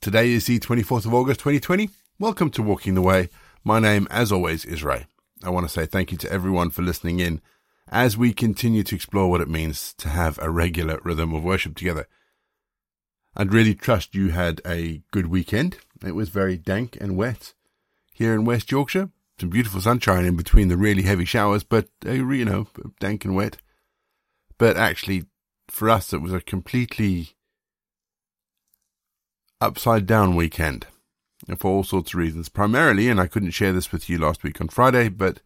Today is the 24th of August 2020. Welcome to Walking the Way. My name, as always, is Ray. I want to say thank you to everyone for listening in as we continue to explore what it means to have a regular rhythm of worship together. I'd really trust you had a good weekend. It was very dank and wet here in West Yorkshire. Some beautiful sunshine in between the really heavy showers, but, uh, you know, dank and wet. But actually, for us, it was a completely upside down weekend for all sorts of reasons. Primarily, and I couldn't share this with you last week on Friday, but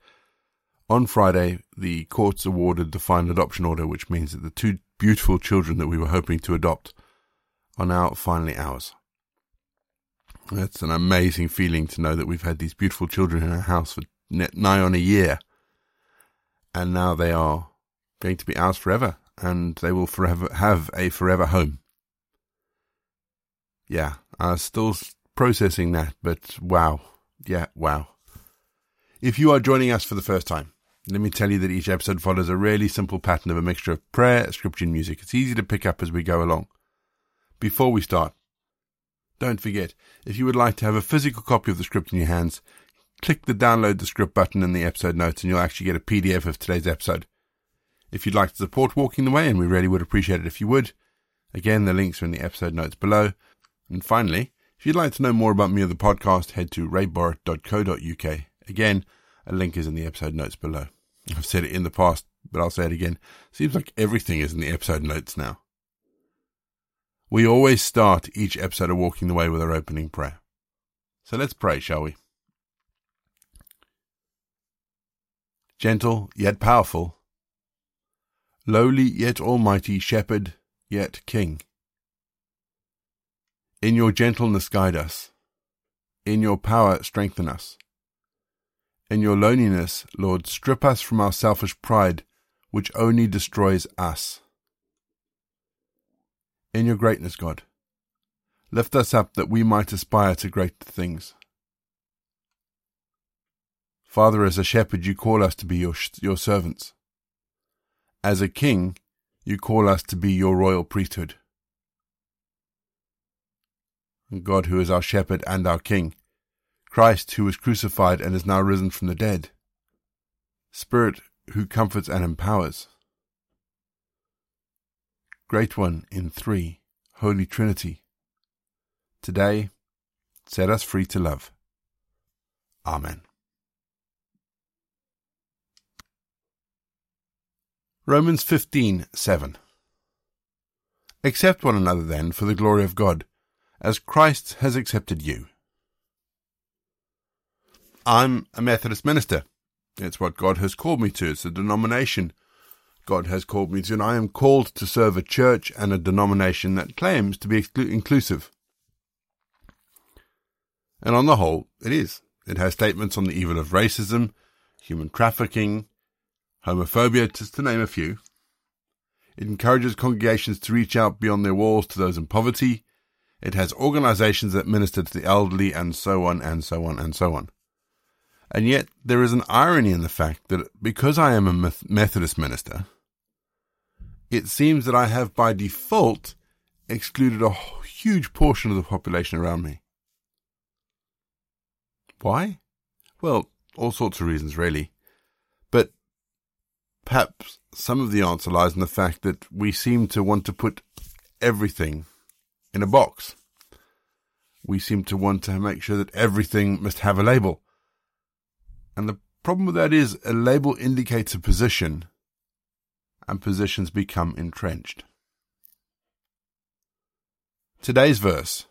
on Friday, the courts awarded the final adoption order, which means that the two beautiful children that we were hoping to adopt are now finally ours. That's an amazing feeling to know that we've had these beautiful children in our house for nigh on a year, and now they are going to be ours forever, and they will forever have a forever home yeah, I'm still processing that, but wow. Yeah, wow. If you are joining us for the first time, let me tell you that each episode follows a really simple pattern of a mixture of prayer, scripture, and music. It's easy to pick up as we go along. Before we start, don't forget, if you would like to have a physical copy of the script in your hands, click the download the script button in the episode notes and you'll actually get a PDF of today's episode. If you'd like to support Walking the Way, and we really would appreciate it if you would, again, the links are in the episode notes below. And finally, if you'd like to know more about me or the podcast, head to rayborrett.co.uk. Again, a link is in the episode notes below. I've said it in the past, but I'll say it again. Seems like everything is in the episode notes now. We always start each episode of Walking the Way with our opening prayer. So let's pray, shall we? Gentle yet powerful, lowly yet almighty shepherd yet king. In your gentleness, guide us. In your power, strengthen us. In your loneliness, Lord, strip us from our selfish pride, which only destroys us. In your greatness, God, lift us up that we might aspire to great things. Father, as a shepherd, you call us to be your, your servants. As a king, you call us to be your royal priesthood. God who is our shepherd and our king, Christ who was crucified and is now risen from the dead, Spirit who comforts and empowers, Great One in three, Holy Trinity, today set us free to love. Amen. Romans 15:7 Accept one another then for the glory of God as Christ has accepted you. I'm a Methodist minister. It's what God has called me to. It's a denomination God has called me to, and I am called to serve a church and a denomination that claims to be exclu- inclusive. And on the whole, it is. It has statements on the evil of racism, human trafficking, homophobia, just to name a few. It encourages congregations to reach out beyond their walls to those in poverty it has organizations that minister to the elderly and so on and so on and so on. And yet there is an irony in the fact that because I am a Methodist minister, it seems that I have by default excluded a huge portion of the population around me. Why? Well, all sorts of reasons, really. But perhaps some of the answer lies in the fact that we seem to want to put everything in a box. We seem to want to make sure that everything must have a label. And the problem with that is a label indicates a position, and positions become entrenched. Today's verse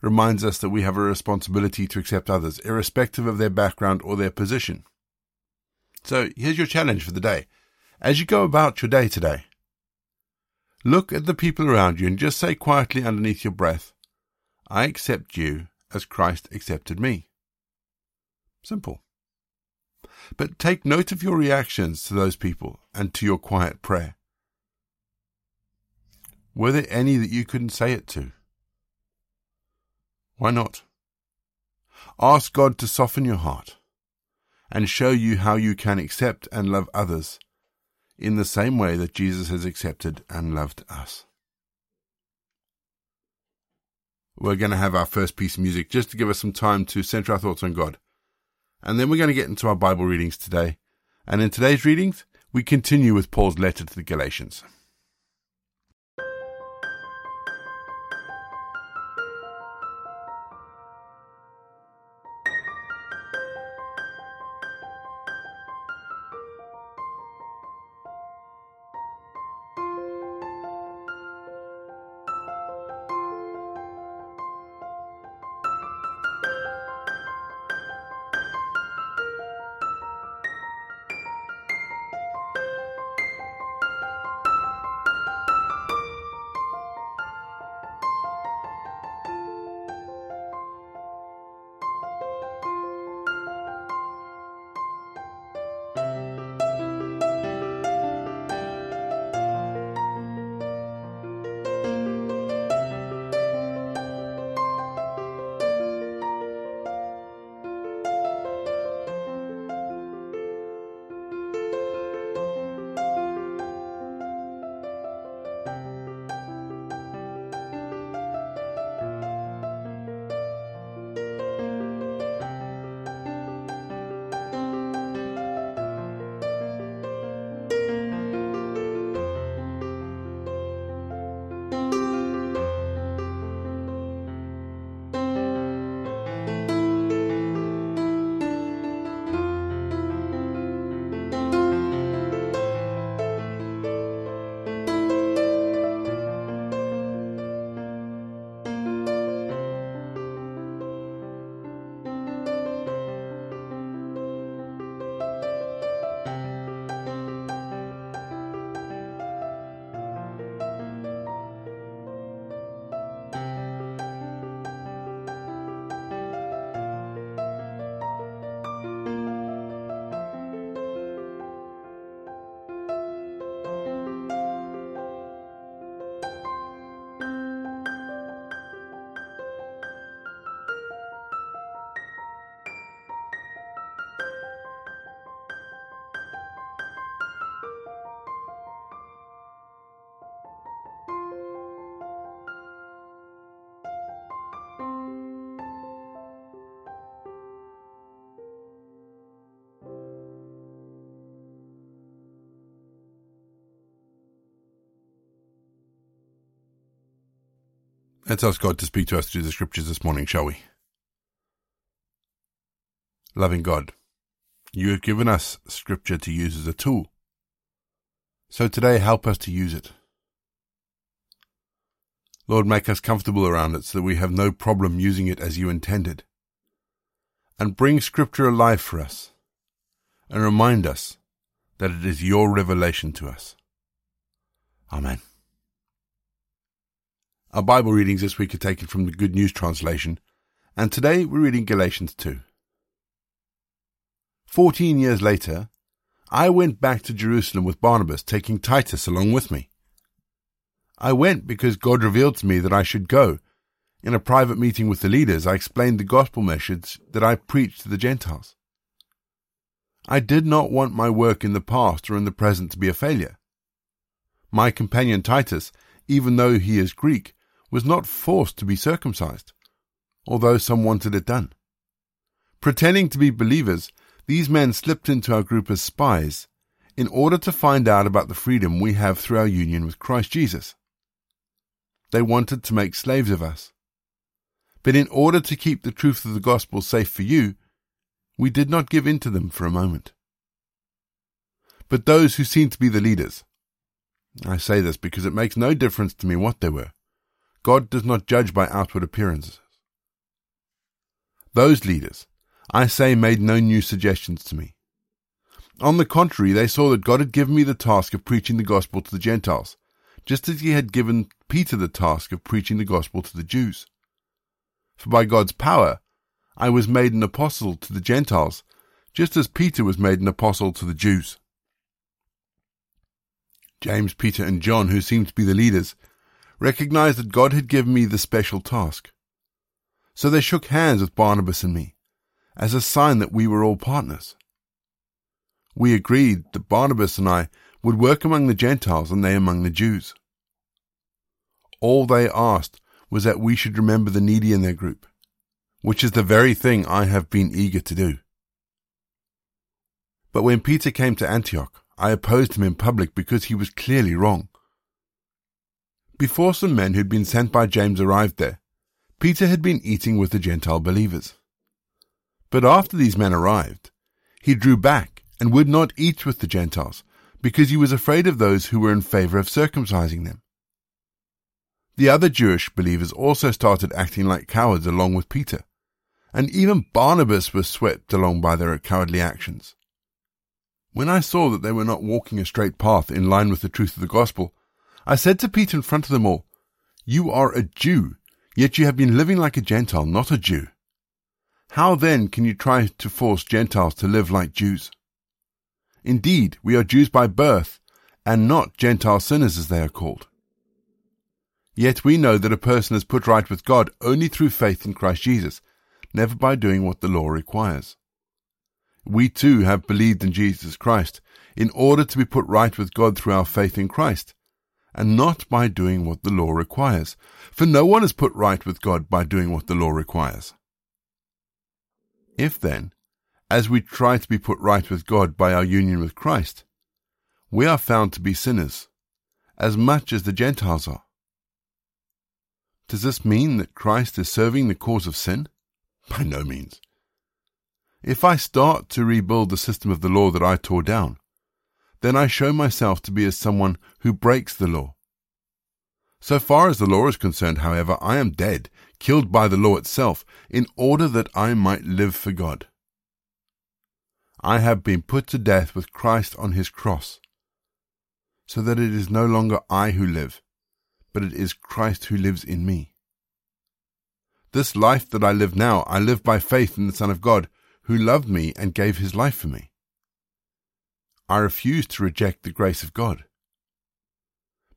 reminds us that we have a responsibility to accept others, irrespective of their background or their position. So here's your challenge for the day. As you go about your day today, Look at the people around you and just say quietly underneath your breath, I accept you as Christ accepted me. Simple. But take note of your reactions to those people and to your quiet prayer. Were there any that you couldn't say it to? Why not? Ask God to soften your heart and show you how you can accept and love others in the same way that Jesus has accepted and loved us. we're going to have our first piece of music just to give us some time to center our thoughts on God. And then we're going to get into our Bible readings today. And in today's readings, we continue with Paul's letter to the Galatians. Let's ask God to speak to us through the scriptures this morning, shall we? Loving God, you have given us scripture to use as a tool. So today, help us to use it. Lord, make us comfortable around it so that we have no problem using it as you intended. And bring scripture alive for us. And remind us that it is your revelation to us. Amen. Our Bible readings this week are taken from the Good News translation, and today we're reading Galatians 2. Fourteen years later, I went back to Jerusalem with Barnabas, taking Titus along with me. I went because God revealed to me that I should go. In a private meeting with the leaders, I explained the gospel message that I preached to the Gentiles. I did not want my work in the past or in the present to be a failure. My companion Titus, even though he is Greek, was not forced to be circumcised, although some wanted it done. Pretending to be believers, these men slipped into our group as spies in order to find out about the freedom we have through our union with Christ Jesus. They wanted to make slaves of us. But in order to keep the truth of the gospel safe for you, we did not give in to them for a moment. But those who seemed to be the leaders, I say this because it makes no difference to me what they were, God does not judge by outward appearances. Those leaders, I say, made no new suggestions to me. On the contrary, they saw that God had given me the task of preaching the gospel to the Gentiles, just as he had given Peter the task of preaching the gospel to the Jews. For by God's power, I was made an apostle to the Gentiles, just as Peter was made an apostle to the Jews. James, Peter, and John, who seemed to be the leaders, recognized that God had given me the special task. So they shook hands with Barnabas and me, as a sign that we were all partners. We agreed that Barnabas and I would work among the Gentiles and they among the Jews. All they asked was that we should remember the needy in their group, which is the very thing I have been eager to do. But when Peter came to Antioch, I opposed him in public because he was clearly wrong. Before some men who'd been sent by James arrived there, Peter had been eating with the Gentile believers. But after these men arrived, he drew back and would not eat with the Gentiles, because he was afraid of those who were in favor of circumcising them. The other Jewish believers also started acting like cowards along with Peter, and even Barnabas was swept along by their cowardly actions. When I saw that they were not walking a straight path in line with the truth of the gospel, I said to Peter in front of them all, You are a Jew, yet you have been living like a Gentile, not a Jew. How then can you try to force Gentiles to live like Jews? Indeed, we are Jews by birth, and not Gentile sinners as they are called. Yet we know that a person is put right with God only through faith in Christ Jesus, never by doing what the law requires. We too have believed in Jesus Christ in order to be put right with God through our faith in Christ, and not by doing what the law requires. For no one is put right with God by doing what the law requires. If then, as we try to be put right with God by our union with Christ, we are found to be sinners, as much as the Gentiles are. Does this mean that Christ is serving the cause of sin? By no means. If I start to rebuild the system of the law that I tore down, then I show myself to be as someone who breaks the law. So far as the law is concerned, however, I am dead, killed by the law itself, in order that I might live for God. I have been put to death with Christ on his cross, so that it is no longer I who live, but it is Christ who lives in me. This life that I live now, I live by faith in the Son of God, who loved me and gave his life for me. I refuse to reject the grace of God.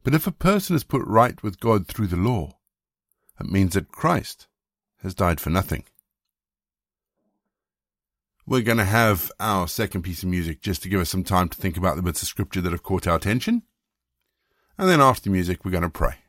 But if a person is put right with God through the law, it means that Christ has died for nothing. We're going to have our second piece of music just to give us some time to think about the bits of scripture that have caught our attention. And then after the music, we're going to pray.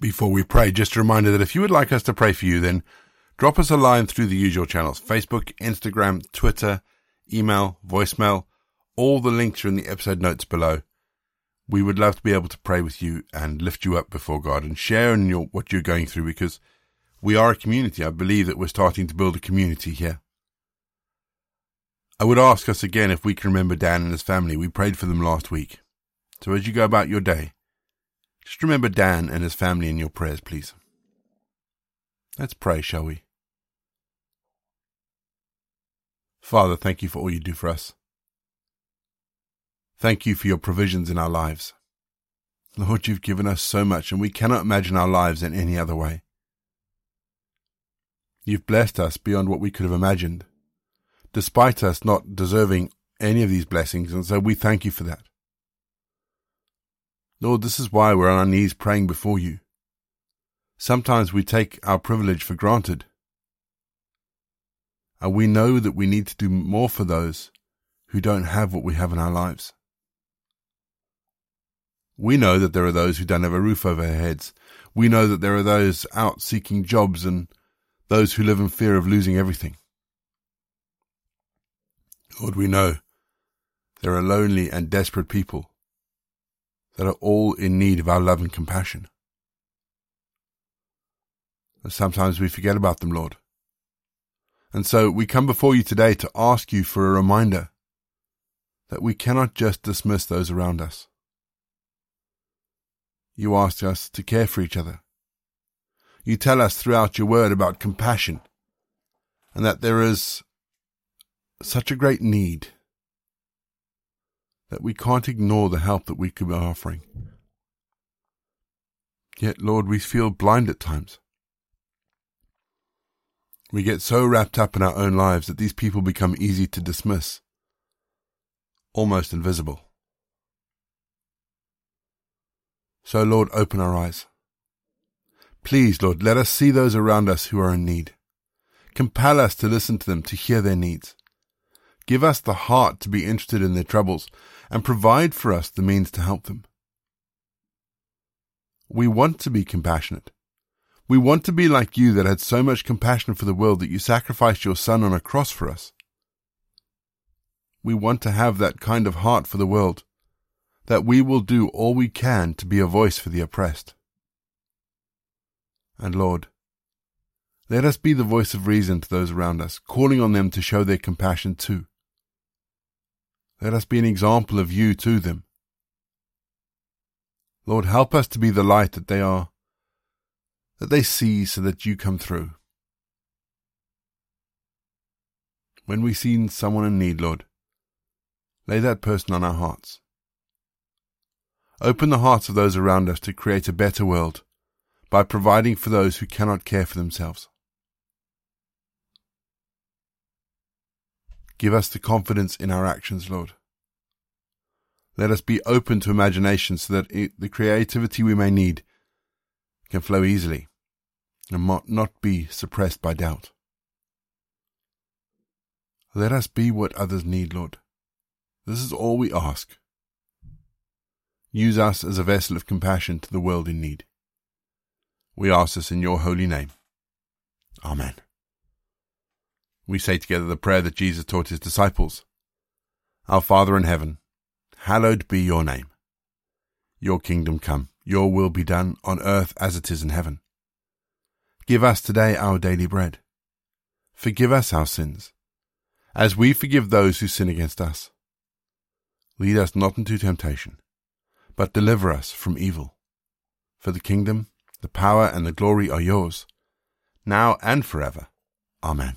Before we pray, just a reminder that if you would like us to pray for you, then drop us a line through the usual channels Facebook, Instagram, Twitter, email, voicemail. All the links are in the episode notes below. We would love to be able to pray with you and lift you up before God and share in your, what you're going through because we are a community. I believe that we're starting to build a community here. I would ask us again if we can remember Dan and his family. We prayed for them last week. So as you go about your day, just remember Dan and his family in your prayers, please. Let's pray, shall we? Father, thank you for all you do for us. Thank you for your provisions in our lives. Lord, you've given us so much, and we cannot imagine our lives in any other way. You've blessed us beyond what we could have imagined, despite us not deserving any of these blessings, and so we thank you for that. Lord, this is why we're on our knees praying before you. Sometimes we take our privilege for granted. And we know that we need to do more for those who don't have what we have in our lives. We know that there are those who don't have a roof over their heads. We know that there are those out seeking jobs and those who live in fear of losing everything. Lord, we know there are lonely and desperate people that are all in need of our love and compassion. And sometimes we forget about them, Lord. And so we come before you today to ask you for a reminder that we cannot just dismiss those around us. You ask us to care for each other. You tell us throughout your word about compassion and that there is such a great need that we can't ignore the help that we could be offering. Yet, Lord, we feel blind at times. We get so wrapped up in our own lives that these people become easy to dismiss, almost invisible. So, Lord, open our eyes. Please, Lord, let us see those around us who are in need. Compel us to listen to them, to hear their needs. Give us the heart to be interested in their troubles, and provide for us the means to help them. We want to be compassionate. We want to be like you that had so much compassion for the world that you sacrificed your Son on a cross for us. We want to have that kind of heart for the world that we will do all we can to be a voice for the oppressed. And Lord, let us be the voice of reason to those around us, calling on them to show their compassion too. Let us be an example of you to them. Lord, help us to be the light that they are, that they see so that you come through. When we see someone in need, Lord, lay that person on our hearts. Open the hearts of those around us to create a better world by providing for those who cannot care for themselves. Give us the confidence in our actions, Lord. Let us be open to imagination so that it, the creativity we may need can flow easily and not be suppressed by doubt. Let us be what others need, Lord. This is all we ask. Use us as a vessel of compassion to the world in need. We ask this in your holy name. Amen. We say together the prayer that Jesus taught his disciples. Our Father in heaven, hallowed be your name. Your kingdom come, your will be done on earth as it is in heaven. Give us today our daily bread. Forgive us our sins, as we forgive those who sin against us. Lead us not into temptation but deliver us from evil. For the kingdom, the power, and the glory are yours, now and forever. Amen.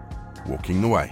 walking the way.